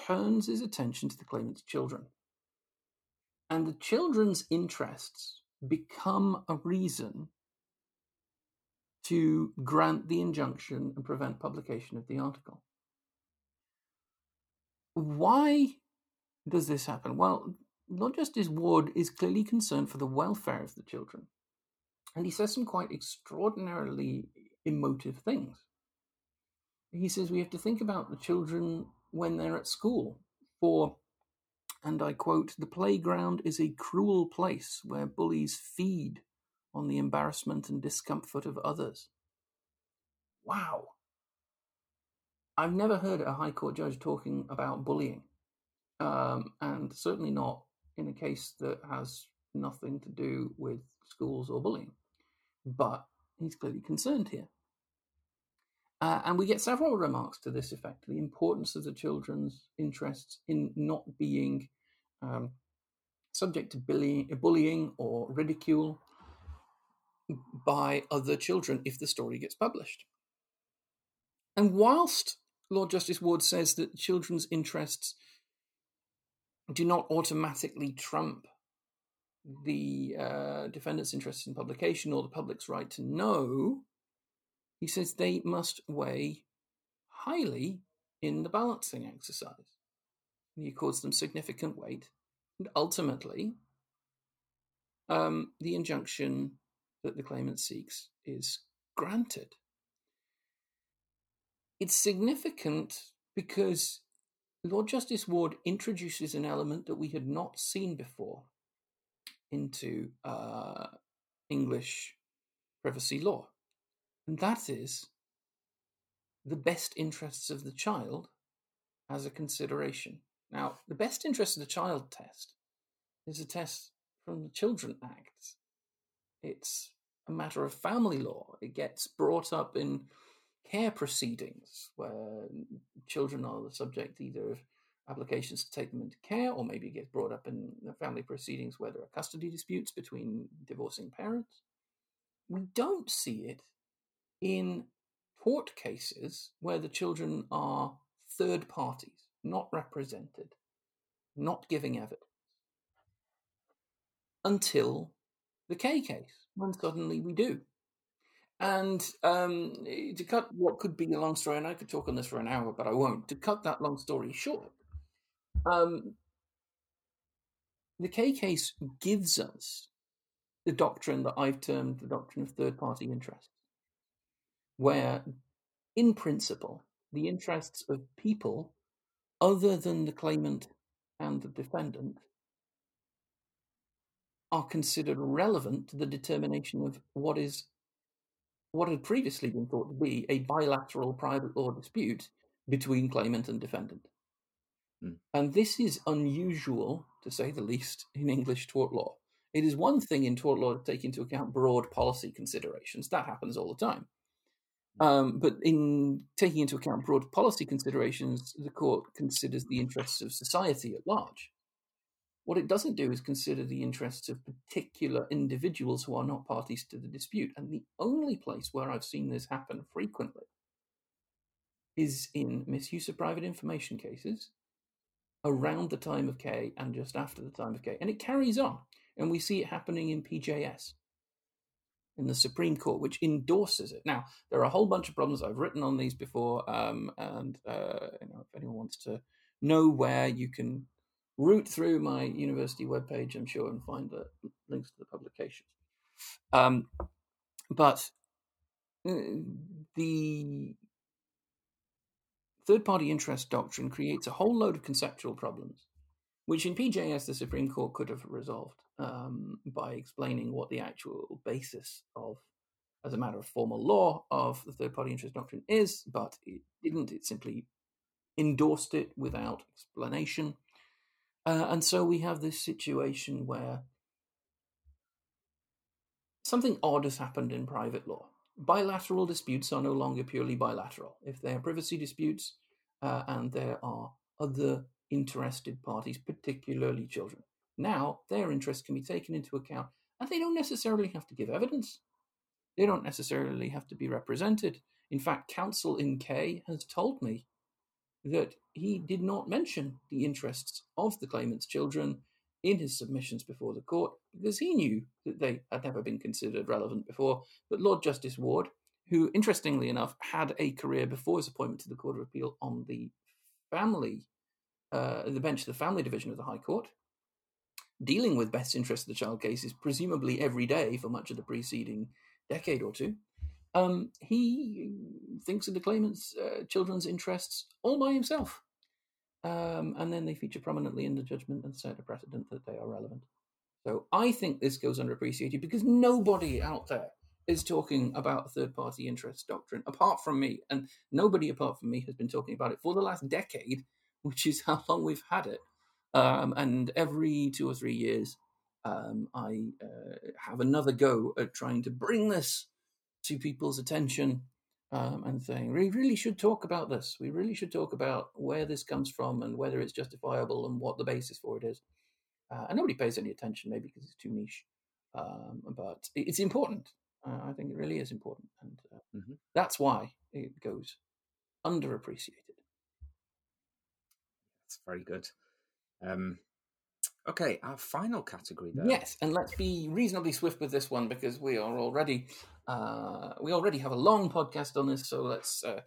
turns his attention to the claimant's children. And the children's interests become a reason to grant the injunction and prevent publication of the article. Why does this happen? Well, Lord Justice Ward is clearly concerned for the welfare of the children. And he says some quite extraordinarily emotive things. He says we have to think about the children when they're at school. For and I quote, the playground is a cruel place where bullies feed on the embarrassment and discomfort of others. Wow. I've never heard a High Court judge talking about bullying, um, and certainly not in a case that has nothing to do with schools or bullying. But he's clearly concerned here. Uh, and we get several remarks to this effect the importance of the children's interests in not being um, subject to bullying, bullying or ridicule by other children if the story gets published. And whilst Lord Justice Ward says that children's interests do not automatically trump the uh, defendant's interest in publication or the public's right to know, he says they must weigh highly in the balancing exercise. He accords them significant weight, and ultimately, um, the injunction that the claimant seeks is granted. It's significant because Lord Justice Ward introduces an element that we had not seen before into uh, English privacy law and that is the best interests of the child as a consideration. Now, the best interest of the child test is a test from the Children Act. It's a matter of family law. It gets brought up in care proceedings where children are the subject either of applications to take them into care or maybe it gets brought up in family proceedings where there are custody disputes between divorcing parents. We don't see it in court cases where the children are third parties, not represented, not giving evidence. until the K case, when suddenly we do. And um, to cut what could be a long story, and I could talk on this for an hour, but I won't. To cut that long story short, um, the K case gives us the doctrine that I've termed the doctrine of third party interests, where, in principle, the interests of people other than the claimant and the defendant are considered relevant to the determination of what is what had previously been thought to be a bilateral private law dispute between claimant and defendant. Mm. And this is unusual, to say the least, in English tort law. It is one thing in tort law to take into account broad policy considerations. That happens all the time. Um, but in taking into account broad policy considerations, the court considers the interests of society at large. What it doesn't do is consider the interests of particular individuals who are not parties to the dispute. And the only place where I've seen this happen frequently is in misuse of private information cases around the time of K and just after the time of K. And it carries on. And we see it happening in PJS, in the Supreme Court, which endorses it. Now, there are a whole bunch of problems. I've written on these before. Um, and uh, you know, if anyone wants to know where you can root through my university webpage, I'm sure, and find the links to the publications. Um, but uh, the third party interest doctrine creates a whole load of conceptual problems, which in PJS the Supreme Court could have resolved um, by explaining what the actual basis of, as a matter of formal law, of the third party interest doctrine is, but it didn't. It simply endorsed it without explanation. Uh, and so we have this situation where something odd has happened in private law. Bilateral disputes are no longer purely bilateral. If they are privacy disputes uh, and there are other interested parties, particularly children, now their interests can be taken into account and they don't necessarily have to give evidence. They don't necessarily have to be represented. In fact, counsel in K has told me that he did not mention the interests of the claimant's children in his submissions before the court because he knew that they had never been considered relevant before. But Lord Justice Ward, who interestingly enough had a career before his appointment to the Court of Appeal on the family, uh, the bench of the family division of the High Court, dealing with best interest of the child cases presumably every day for much of the preceding decade or two, um, he thinks of the claimant's uh, children's interests all by himself. Um, and then they feature prominently in the judgment and set a precedent that they are relevant. So I think this goes underappreciated because nobody out there is talking about third party interest doctrine apart from me. And nobody apart from me has been talking about it for the last decade, which is *laughs* how long we've had it. Um, and every two or three years, um, I uh, have another go at trying to bring this to people's attention um, and saying, we really should talk about this. We really should talk about where this comes from and whether it's justifiable and what the basis for it is. Uh, and nobody pays any attention, maybe because it's too niche. Um, but it's important. Uh, I think it really is important. And uh, mm-hmm. that's why it goes underappreciated. Very good. Um, Okay, our final category then. Yes, and let's be reasonably swift with this one because we are already uh, we already have a long podcast on this, so let's uh,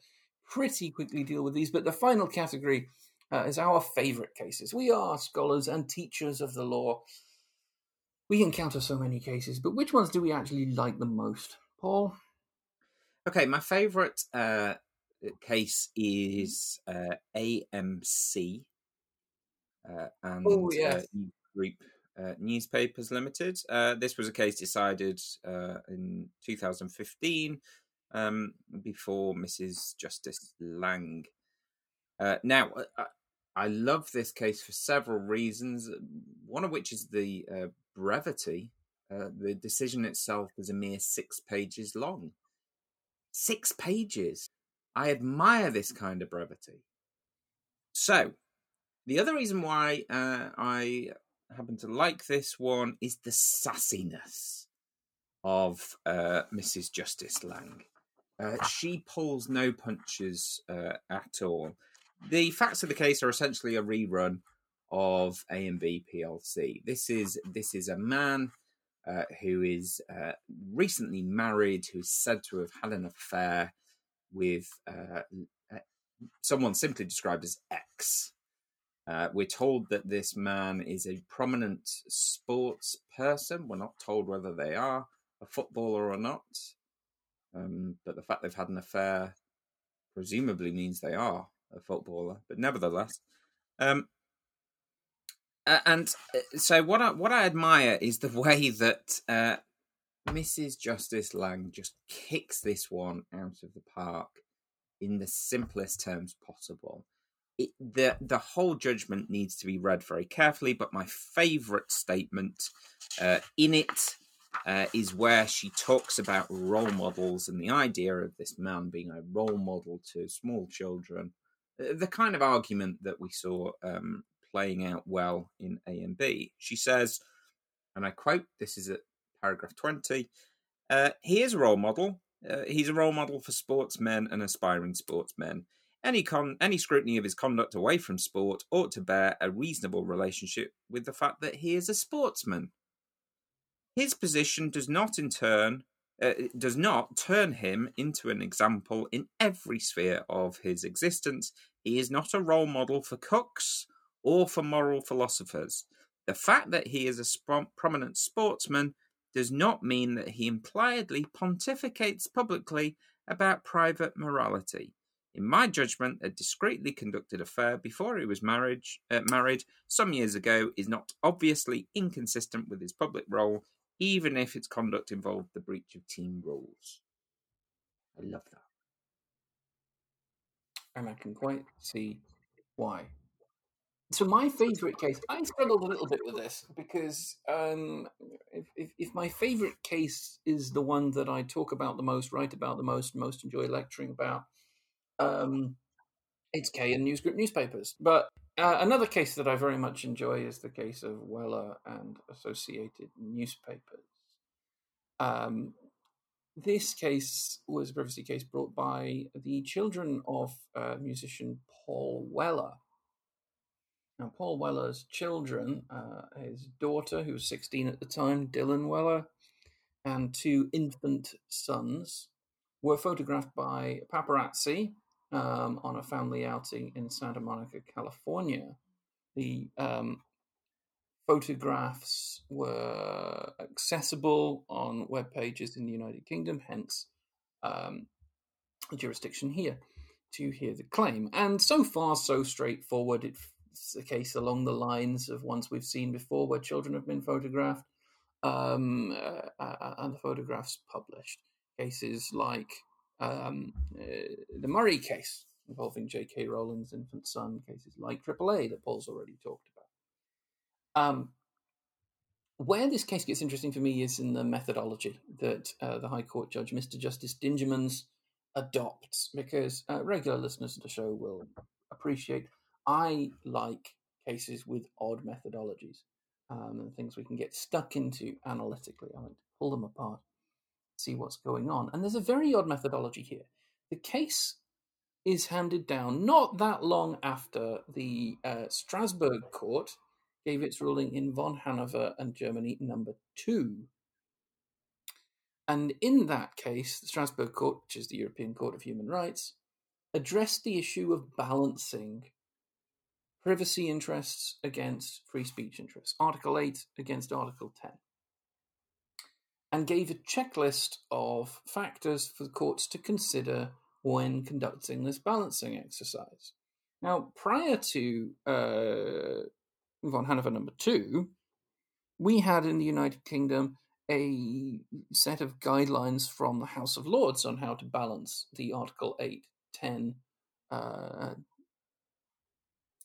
pretty quickly deal with these. But the final category uh, is our favourite cases. We are scholars and teachers of the law. We encounter so many cases, but which ones do we actually like the most, Paul? Okay, my favourite uh, case is uh, AMC and oh, yeah. Group uh, Newspapers Limited. Uh, this was a case decided in 2015 um, before Mrs. Justice Lang. now, I love this case for several reasons. One of which is the uh, brevity. Uh, the decision itself was a mere six pages long. Six pages. I admire this kind of brevity. So, the other reason why uh, I happen to like this one is the sassiness of uh, Mrs. Justice Lang. Uh, she pulls no punches uh, at all. The facts of the case are essentially a rerun of A and B PLC. This is this is a man uh, who is uh, recently married, who's said to have had an affair with someone simply described as X. Uh, we're told that this man is a prominent sports person. We're not told whether they are a footballer or not. Um, but the fact they've had an affair presumably means they are a footballer. But nevertheless, um, and uh, so what I what I admire is the *laughs* way that uh, Mrs. Justice Lang just kicks this one out of the park in the simplest terms possible. It, the the whole judgment needs to be read very carefully, but my favourite statement uh, in it uh, is where she talks about role models and the idea of this man being a role model to small children. Uh, the kind of argument that we saw um, playing out well in A and B. She says, and I quote, this is at paragraph 20 uh, He is a role model. Uh, he's a role model for sportsmen and aspiring sportsmen. Any, con- any scrutiny of his conduct away from sport ought to bear a reasonable relationship with the fact that he is a sportsman. His position does not, in turn, uh, does not turn him into an example in every sphere of his existence. He is not a role model for cooks or for moral philosophers. The fact that he is a sp- prominent sportsman does not mean that he impliedly pontificates publicly about private morality. In my judgment, a discreetly conducted affair before he was marriage, uh, married some years ago is not obviously inconsistent with his public role, even if its conduct involved the breach of team rules. I love that. And I can quite see why. So my favourite case, I struggled a little bit with this because um, if, if, if, my favourite case is the one that I talk about the most, write about the most, most enjoy lecturing about, um, it's K and Newsgroup newspapers. But uh, another case that I very much enjoy is the case of Weller and Associated Newspapers. Um, this case was a privacy case brought by the children of uh, musician Paul Weller now, Paul Weller's children, uh, his daughter, who was 16 at the time, Dylan Weller, and two infant sons, were photographed by paparazzi um, on a family outing in Santa Monica, California. The um, photographs were accessible on web pages in the United Kingdom, hence um, jurisdiction here to hear the claim. And so far, so straightforward. It's a case along the lines of ones we've seen before where children have been photographed um, uh, uh and the photographs published. Cases like um, uh, the Murray case involving J.K. Rowling's infant son, cases like AAA that Paul's already talked about. Um, where this case gets interesting for me is in the methodology that uh, the High Court Judge, Mr. Justice Dingemans, adopts, because uh, regular listeners to the show will appreciate I like cases with odd methodologies um, and things we can get stuck into analytically. I like to pull them apart, see what's going on. And there's a very odd methodology here. The case is handed down not that long after the uh, Strasbourg court gave its ruling in von Hannover and Germany number two. And in that case, the Strasbourg court, which is the European Court of Human Rights, addressed the issue of balancing privacy interests against free speech interests, Article 8 against Article 10, and gave a checklist of factors for the courts to consider when conducting this balancing exercise. Now, prior to uh, von Hannover number two, we had in the United Kingdom a set of guidelines from the House of Lords on how to balance the Article 8, 10 uh,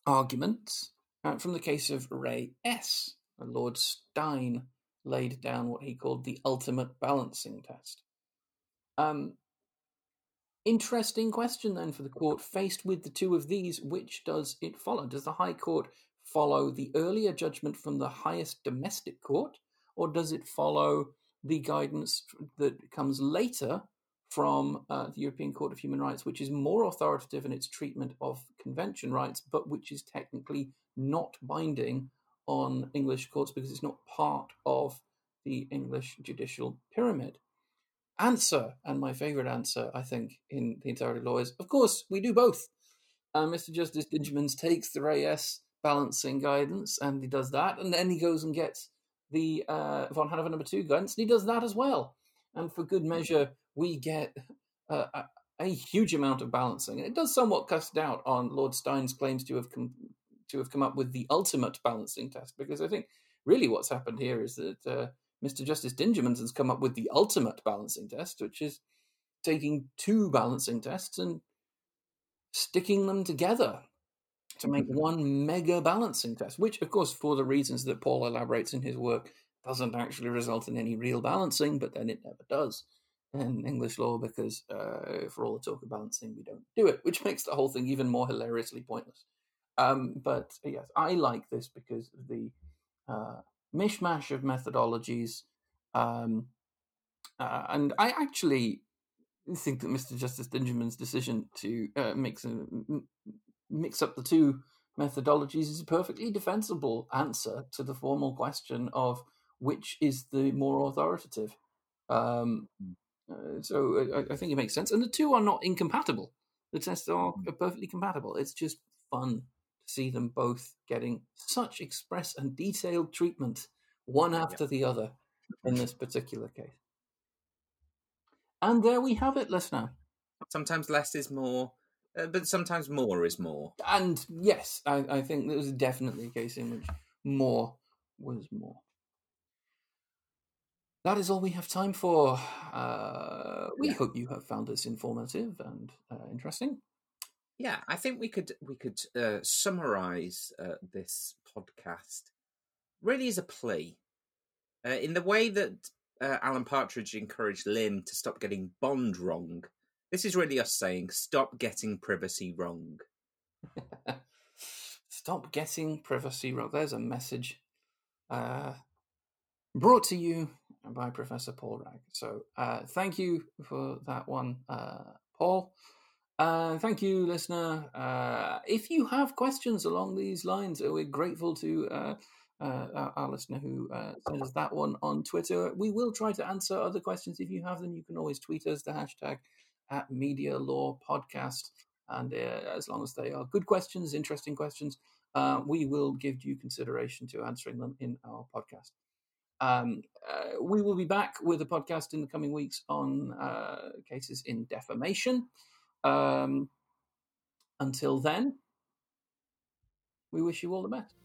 arguments uh, from the case of Re S. Lord Steyn laid down what he called the ultimate balancing test. Um, interesting question then for the court faced with the two of these which does it follow does the high court follow the earlier judgment from the highest domestic court or does it follow the guidance that comes later from uh, the European Court of Human Rights, which is more authoritative in its treatment of convention rights, but which is technically not binding on English courts because it's not part of the English judicial pyramid. Answer, and my favorite answer, I think, in the entirety of law is, of course, we do both. Uh, Mr. Justice Dingemans takes the Re S balancing guidance and he does that, and then he goes and gets the uh, von Hannover number two guidance, and he does that as well. And for good measure, we get uh, a, a, huge amount of balancing. And it does somewhat cast doubt on Lord Steyn's claims to have come to have come up with the ultimate balancing test, because I think really what's happened here is that uh, Mr. Justice Dingemans has come up with the ultimate balancing test, which is taking two balancing tests and sticking them together to make mm-hmm. one mega balancing test, which, of course, for the reasons that Paul elaborates in his work, doesn't actually result in any real balancing, but then it never does in English law because, uh, for all the talk of balancing, we don't do it, which makes the whole thing even more hilariously pointless. Um, but yes, I like this because of the uh, mishmash of methodologies. Um, uh, and I actually think that Mr. Justice Dingemans' decision to uh, mix mix up the two methodologies is a perfectly defensible answer to the formal question of which is the more authoritative. Um, hmm. uh, so I, I, think it makes sense, and the two are not incompatible. The tests are hmm. perfectly compatible. It's just fun see them both getting such express and detailed treatment, one after yep. the other, in this particular case. And there we have it, listener. Sometimes less is more, uh, but sometimes more is more. And yes, I, I think there was definitely a case in which more was more. That is all we have time for. Uh, we yeah. hope you have found this informative and uh, interesting. Yeah, I think we could we could uh, summarize uh, this podcast really as a plea uh, in the way that uh, Alan Partridge encouraged Lynn to stop getting Bond wrong. This is really us saying, stop getting privacy wrong. *laughs* stop getting privacy wrong. There's a message uh, brought to you by Professor Paul Wragg. So uh, thank you for that one, Paul. Uh, thank you, listener. Uh, if you have questions along these lines, we're grateful to uh, uh, our, listener who uh, sent us that one on Twitter. We will try to answer other questions if you have them. You can always tweet us the hashtag at Media Law Podcast, and uh, as long as they are good questions, interesting questions, uh, we will give due consideration to answering them in our podcast. Um, uh, we will be back with a podcast in the coming weeks on uh, cases in defamation. Um, until then, we wish you all the best.